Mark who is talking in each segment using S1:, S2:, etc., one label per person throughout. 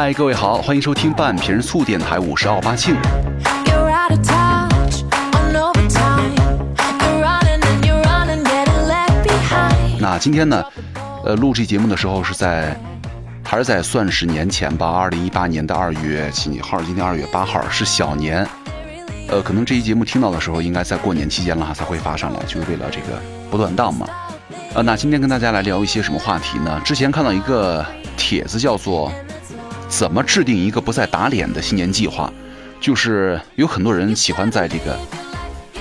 S1: 嗨，各位好，欢迎收听半瓶醋电台，我是奥巴庆。那今天呢，呃，录这节目的时候是在，还是在算是年前吧，二零一八年的二月几号？今天二月八号是小年，呃，可能这期节目听到的时候，应该在过年期间了哈才会发上来，就是为了这个不断档嘛。呃，那今天跟大家来聊一些什么话题呢？之前看到一个帖子叫做“怎么制定一个不再打脸的新年计划”，就是有很多人喜欢在这个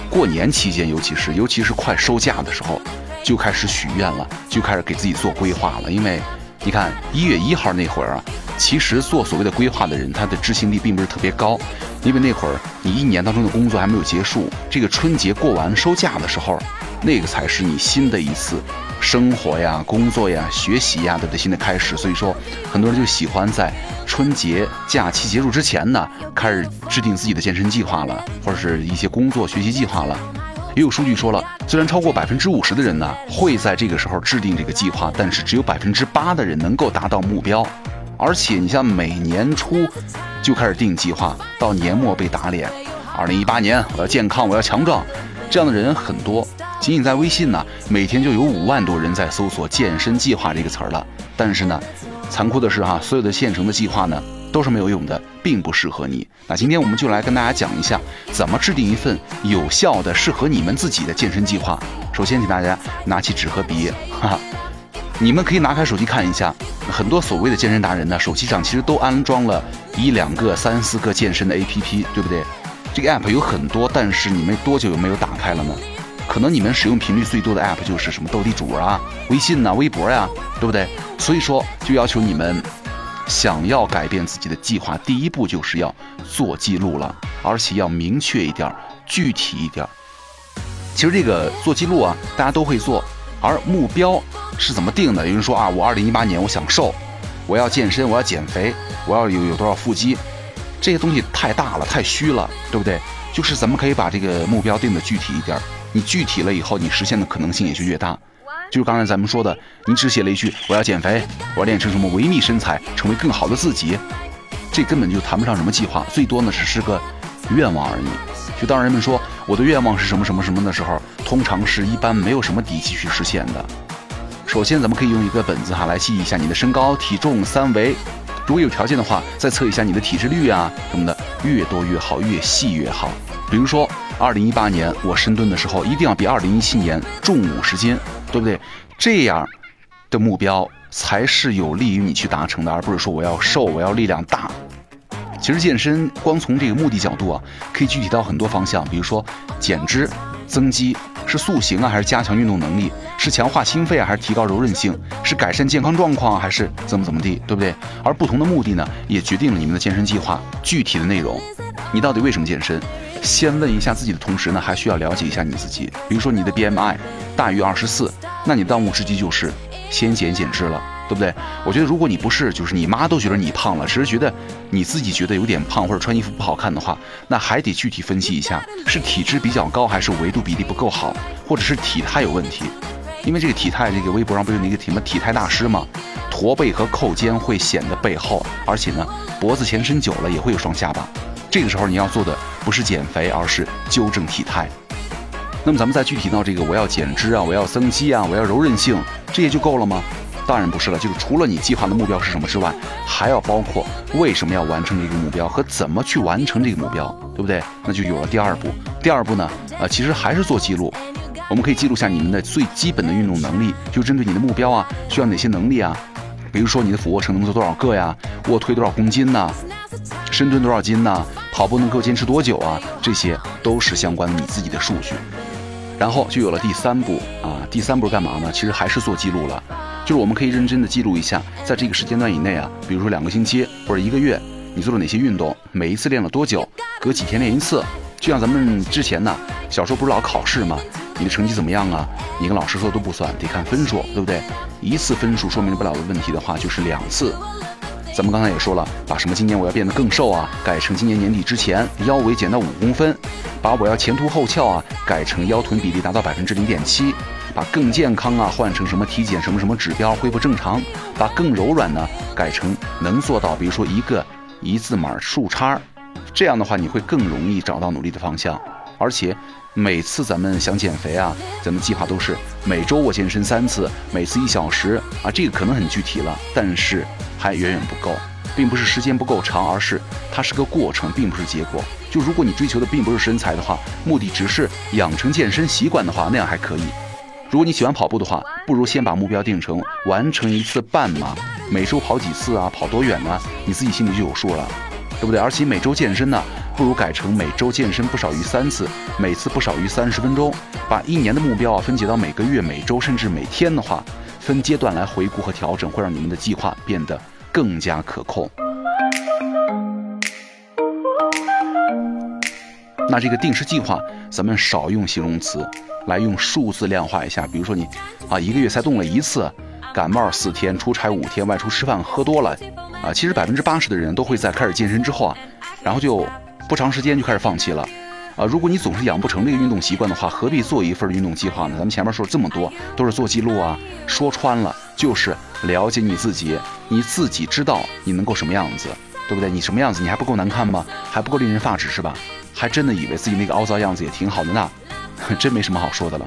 S1: 过年期间，尤其是尤其是快收假的时候，就开始许愿了，就开始给自己做规划了。因为你看一月一号那会儿啊，其实做所谓的规划的人，他的执行力并不是特别高，因为那会儿你一年当中的工作还没有结束，这个春节过完收假的时候，那个才是你新的一次生活呀、工作呀、学习呀的新的开始。所以说，很多人就喜欢在春节假期结束之前呢，开始制定自己的健身计划了，或者是一些工作学习计划了。也有数据说了，虽然超过百分之五十的人呢会在这个时候制定这个计划，但是只有百分之八的人能够达到目标。而且你像每年初就开始定计划，到年末被打脸。二零一八年我要健康，我要强壮，这样的人很多。仅仅在微信呢，每天就有五万多人在搜索“健身计划”这个词儿了。但是呢，残酷的是哈，所有的现成的计划呢都是没有用的，并不适合你。那今天我们就来跟大家讲一下，怎么制定一份有效的、适合你们自己的健身计划。首先，请大家拿起纸和笔，哈哈，你们可以拿开手机看一下，很多所谓的健身达人呢，手机上其实都安装了一两个、三四个健身的 APP，对不对？这个 app 有很多，但是你们多久有没有打开了呢？可能你们使用频率最多的 app 就是什么斗地主啊、微信呐、微博呀、对不对？所以说，就要求你们想要改变自己的计划，第一步就是要做记录了，而且要明确一点儿、具体一点儿。其实这个做记录啊，大家都会做，而目标是怎么定的？有人说啊，我二零一八年我想瘦，我要健身，我要减肥，我要有有多少腹肌，这些东西太大了，太虚了，对不对？就是咱们可以把这个目标定的具体一点，你具体了以后，你实现的可能性也就越大。就是刚才咱们说的，你只写了一句我要减肥，我要练成什么维密身材，成为更好的自己，这根本就谈不上什么计划，最多呢只是个愿望而已。就当人们说我的愿望是什么什么什么的时候，通常是一般没有什么底气去实现的。首先，咱们可以用一个本子哈来记一下你的身高、体重、三围，如果有条件的话，再测一下你的体脂率啊什么的，越多越好，越细越好。比如说，二零一八年我深蹲的时候，一定要比二零一七年重五十斤，对不对？这样的目标才是有利于你去达成的，而不是说我要瘦，我要力量大。其实健身光从这个目的角度啊，可以具体到很多方向，比如说减脂、增肌，是塑形啊，还是加强运动能力？是强化心肺啊，还是提高柔韧性？是改善健康状况，还是怎么怎么地，对不对？而不同的目的呢，也决定了你们的健身计划具体的内容。你到底为什么健身？先问一下自己的同时呢，还需要了解一下你自己。比如说你的 BMI 大于二十四，那你当务之急就是先减减脂了。对不对？我觉得如果你不是，就是你妈都觉得你胖了，只是觉得你自己觉得有点胖或者穿衣服不好看的话，那还得具体分析一下，是体质比较高，还是维度比例不够好，或者是体态有问题。因为这个体态，这个微博上不是有那个什么体态大师吗？驼背和扣肩会显得背厚，而且呢，脖子前伸久了也会有双下巴。这个时候你要做的不是减肥，而是纠正体态。那么咱们再具体到这个，我要减脂啊，我要增肌啊，我要柔韧性，这些就够了吗？当然不是了，就是除了你计划的目标是什么之外，还要包括为什么要完成这个目标和怎么去完成这个目标，对不对？那就有了第二步。第二步呢，呃，其实还是做记录。我们可以记录下你们的最基本的运动能力，就针对你的目标啊，需要哪些能力啊？比如说你的俯卧撑能做多少个呀？卧推多少公斤呐？深蹲多少斤呐？跑步能够坚持多久啊？这些都是相关你自己的数据。然后就有了第三步啊，第三步干嘛呢？其实还是做记录了。就是我们可以认真的记录一下，在这个时间段以内啊，比如说两个星期或者一个月，你做了哪些运动，每一次练了多久，隔几天练一次。就像咱们之前呢，小时候不是老考试吗？你的成绩怎么样啊？你跟老师说都不算，得看分数，对不对？一次分数说明不了的问题的话，就是两次。咱们刚才也说了，把什么今年我要变得更瘦啊，改成今年年底之前腰围减到五公分；把我要前凸后翘啊，改成腰臀比例达到百分之零点七；把更健康啊换成什么体检什么什么指标恢复正常，把更柔软呢改成能做到，比如说一个一字马竖叉，这样的话你会更容易找到努力的方向。而且每次咱们想减肥啊，咱们计划都是每周我健身三次，每次一小时啊，这个可能很具体了，但是还远远不够，并不是时间不够长，而是它是个过程，并不是结果。就如果你追求的并不是身材的话，目的只是养成健身习惯的话，那样还可以。如果你喜欢跑步的话，不如先把目标定成完成一次半马，每周跑几次啊，跑多远呢？你自己心里就有数了，对不对？而且每周健身呢，不如改成每周健身不少于三次，每次不少于三十分钟。把一年的目标啊分解到每个月、每周甚至每天的话，分阶段来回顾和调整，会让你们的计划变得更加可控。那这个定时计划，咱们少用形容词，来用数字量化一下。比如说你，啊，一个月才动了一次，感冒四天，出差五天，外出吃饭喝多了，啊，其实百分之八十的人都会在开始健身之后啊，然后就不长时间就开始放弃了，啊，如果你总是养不成这个运动习惯的话，何必做一份运动计划呢？咱们前面说了这么多，都是做记录啊，说穿了就是了解你自己，你自己知道你能够什么样子，对不对？你什么样子，你还不够难看吗？还不够令人发指是吧？还真的以为自己那个凹糟样子也挺好的呢，真没什么好说的了。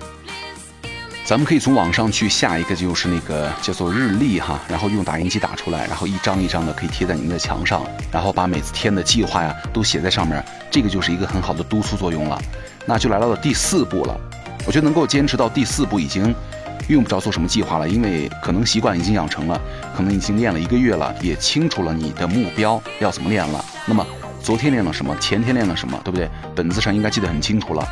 S1: 咱们可以从网上去下一个，就是那个叫做日历哈，然后用打印机打出来，然后一张一张的可以贴在你们的墙上，然后把每次天的计划呀都写在上面，这个就是一个很好的督促作用了。那就来到了第四步了，我觉得能够坚持到第四步已经用不着做什么计划了，因为可能习惯已经养成了，可能已经练了一个月了，也清楚了你的目标要怎么练了。那么。昨天练了什么？前天练了什么？对不对？本子上应该记得很清楚了。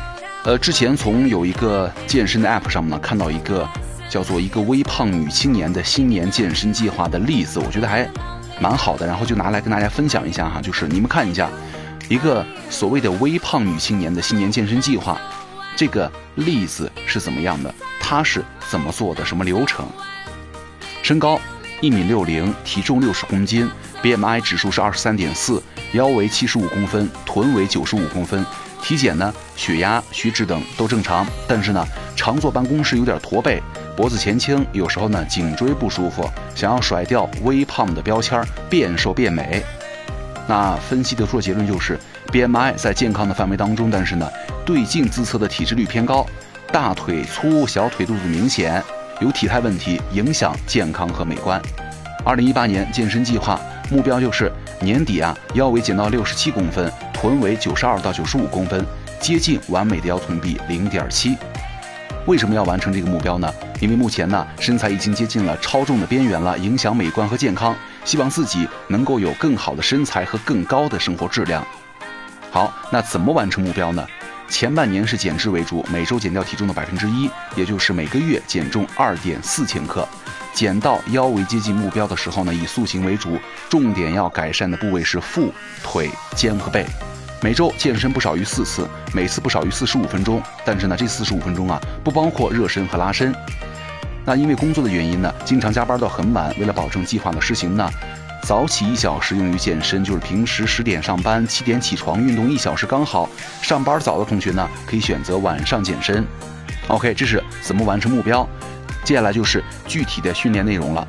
S1: 呃，之前从有一个健身的 app 上呢，看到一个叫做一个微胖女青年的新年健身计划的例子，我觉得还蛮好的，然后就拿来跟大家分享一下哈。就是你们看一下，一个所谓的微胖女青年的新年健身计划，这个例子是怎么样的？她是怎么做的？什么流程？身高一米六零，体重六十公斤，BMI 指数是二十三点四。腰围七十五公分，臀围九十五公分，体检呢，血压、血脂等都正常，但是呢，常坐办公室有点驼背，脖子前倾，有时候呢颈椎不舒服，想要甩掉微胖的标签，变瘦变美。那分析得出的结论就是，BMI 在健康的范围当中，但是呢，对镜自测的体脂率偏高，大腿粗，小腿肚子明显，有体态问题，影响健康和美观。二零一八年健身计划目标就是年底啊，腰围减到六十七公分，臀围九十二到九十五公分，接近完美的腰臀比零点七。为什么要完成这个目标呢？因为目前呢，身材已经接近了超重的边缘了，影响美观和健康。希望自己能够有更好的身材和更高的生活质量。好，那怎么完成目标呢？前半年是减脂为主，每周减掉体重的百分之一，也就是每个月减重二点四千克。减到腰围接近目标的时候呢，以塑形为主，重点要改善的部位是腹、腿、肩和背。每周健身不少于四次，每次不少于四十五分钟。但是呢，这四十五分钟啊，不包括热身和拉伸。那因为工作的原因呢，经常加班到很晚。为了保证计划的实行呢，早起一小时用于健身，就是平时十点上班，七点起床运动一小时刚好。上班早的同学呢，可以选择晚上健身。OK，这是怎么完成目标。接下来就是具体的训练内容了。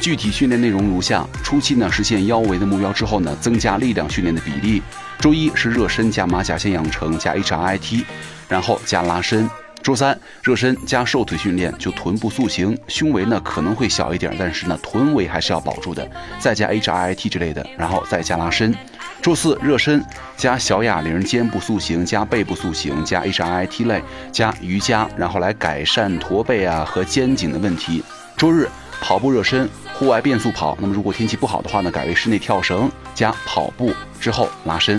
S1: 具体训练内容如下：初期呢，实现腰围的目标之后呢，增加力量训练的比例。周一是热身加马甲线养成加 HIIT，然后加拉伸。周三热身加瘦腿训练，就臀部塑形，胸围呢可能会小一点，但是呢臀围还是要保住的。再加 HIIT 之类的，然后再加拉伸。周四热身加小哑铃，肩部塑形加背部塑形加 HIIT 类加瑜伽，然后来改善驼背啊和肩颈的问题。周日跑步热身，户外变速跑。那么如果天气不好的话呢，改为室内跳绳加跑步之后拉伸。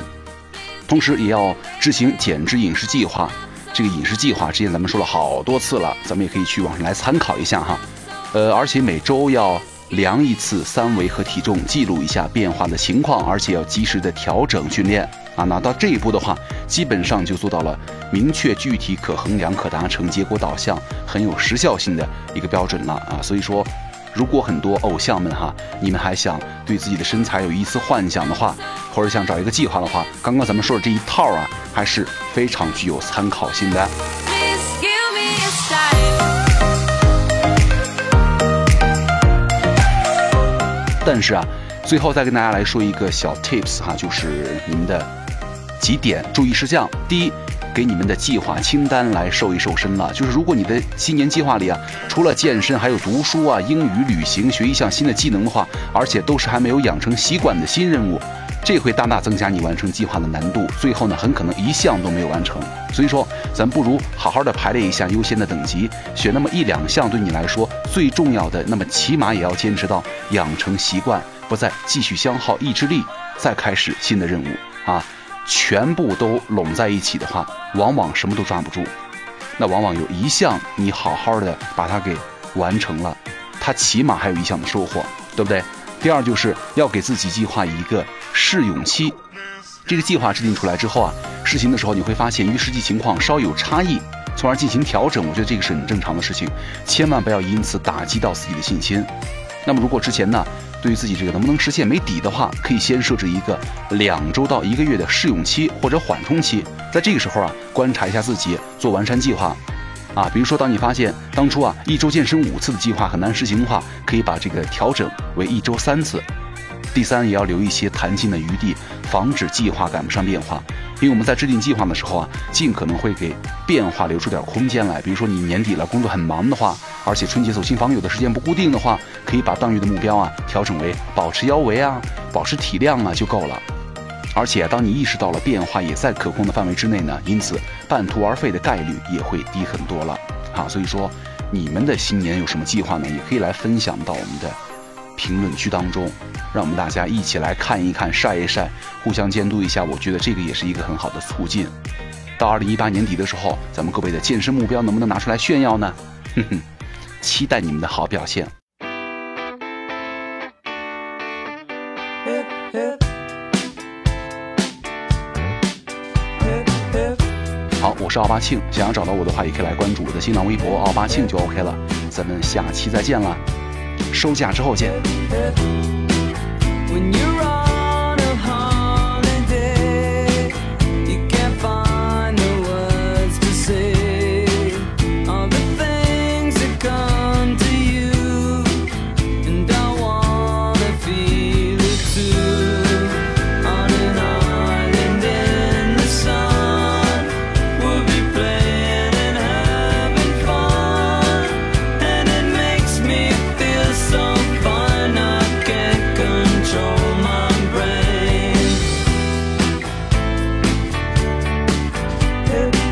S1: 同时也要执行减脂饮食计划。这个饮食计划之前咱们说了好多次了，咱们也可以去网上来参考一下哈。呃，而且每周要量一次三围和体重，记录一下变化的情况，而且要及时的调整训练啊。那到这一步的话，基本上就做到了明确、具体、可衡量、可达成、结果导向、很有时效性的一个标准了啊。所以说，如果很多偶像们哈，你们还想对自己的身材有一丝幻想的话，或者想找一个计划的话，刚刚咱们说的这一套啊，还是非常具有参考性的。但是啊，最后再跟大家来说一个小 tips 哈，就是你们的几点注意事项。第一。给你们的计划清单来瘦一瘦身了。就是如果你的新年计划里啊，除了健身，还有读书啊、英语、旅行、学一项新的技能的话，而且都是还没有养成习惯的新任务。这会大大增加你完成计划的难度，最后呢，很可能一项都没有完成。所以说，咱不如好好的排列一下优先的等级，选那么一两项对你来说最重要的，那么起码也要坚持到养成习惯，不再继续消耗意志力，再开始新的任务啊！全部都拢在一起的话，往往什么都抓不住。那往往有一项你好好的把它给完成了，它起码还有一项的收获，对不对？第二就是要给自己计划一个试用期，这个计划制定出来之后啊，实行的时候你会发现与实际情况稍有差异，从而进行调整。我觉得这个是很正常的事情，千万不要因此打击到自己的信心。那么如果之前呢，对于自己这个能不能实现没底的话，可以先设置一个两周到一个月的试用期或者缓冲期，在这个时候啊，观察一下自己，做完善计划。啊，比如说，当你发现当初啊一周健身五次的计划很难实行的话，可以把这个调整为一周三次。第三，也要留一些弹性的余地，防止计划赶不上变化。因为我们在制定计划的时候啊，尽可能会给变化留出点空间来。比如说你年底了，工作很忙的话，而且春节走亲访友的时间不固定的话，可以把当月的目标啊调整为保持腰围啊，保持体量啊就够了。而且，当你意识到了变化也在可控的范围之内呢，因此半途而废的概率也会低很多了。好，所以说你们的新年有什么计划呢？也可以来分享到我们的评论区当中，让我们大家一起来看一看、晒一晒，互相监督一下。我觉得这个也是一个很好的促进。到二零一八年底的时候，咱们各位的健身目标能不能拿出来炫耀呢？哼哼，期待你们的好表现。好，我是奥巴庆，想要找到我的话，也可以来关注我的新浪微博奥巴庆就 OK 了。咱们下期再见了，收下之后见。
S2: to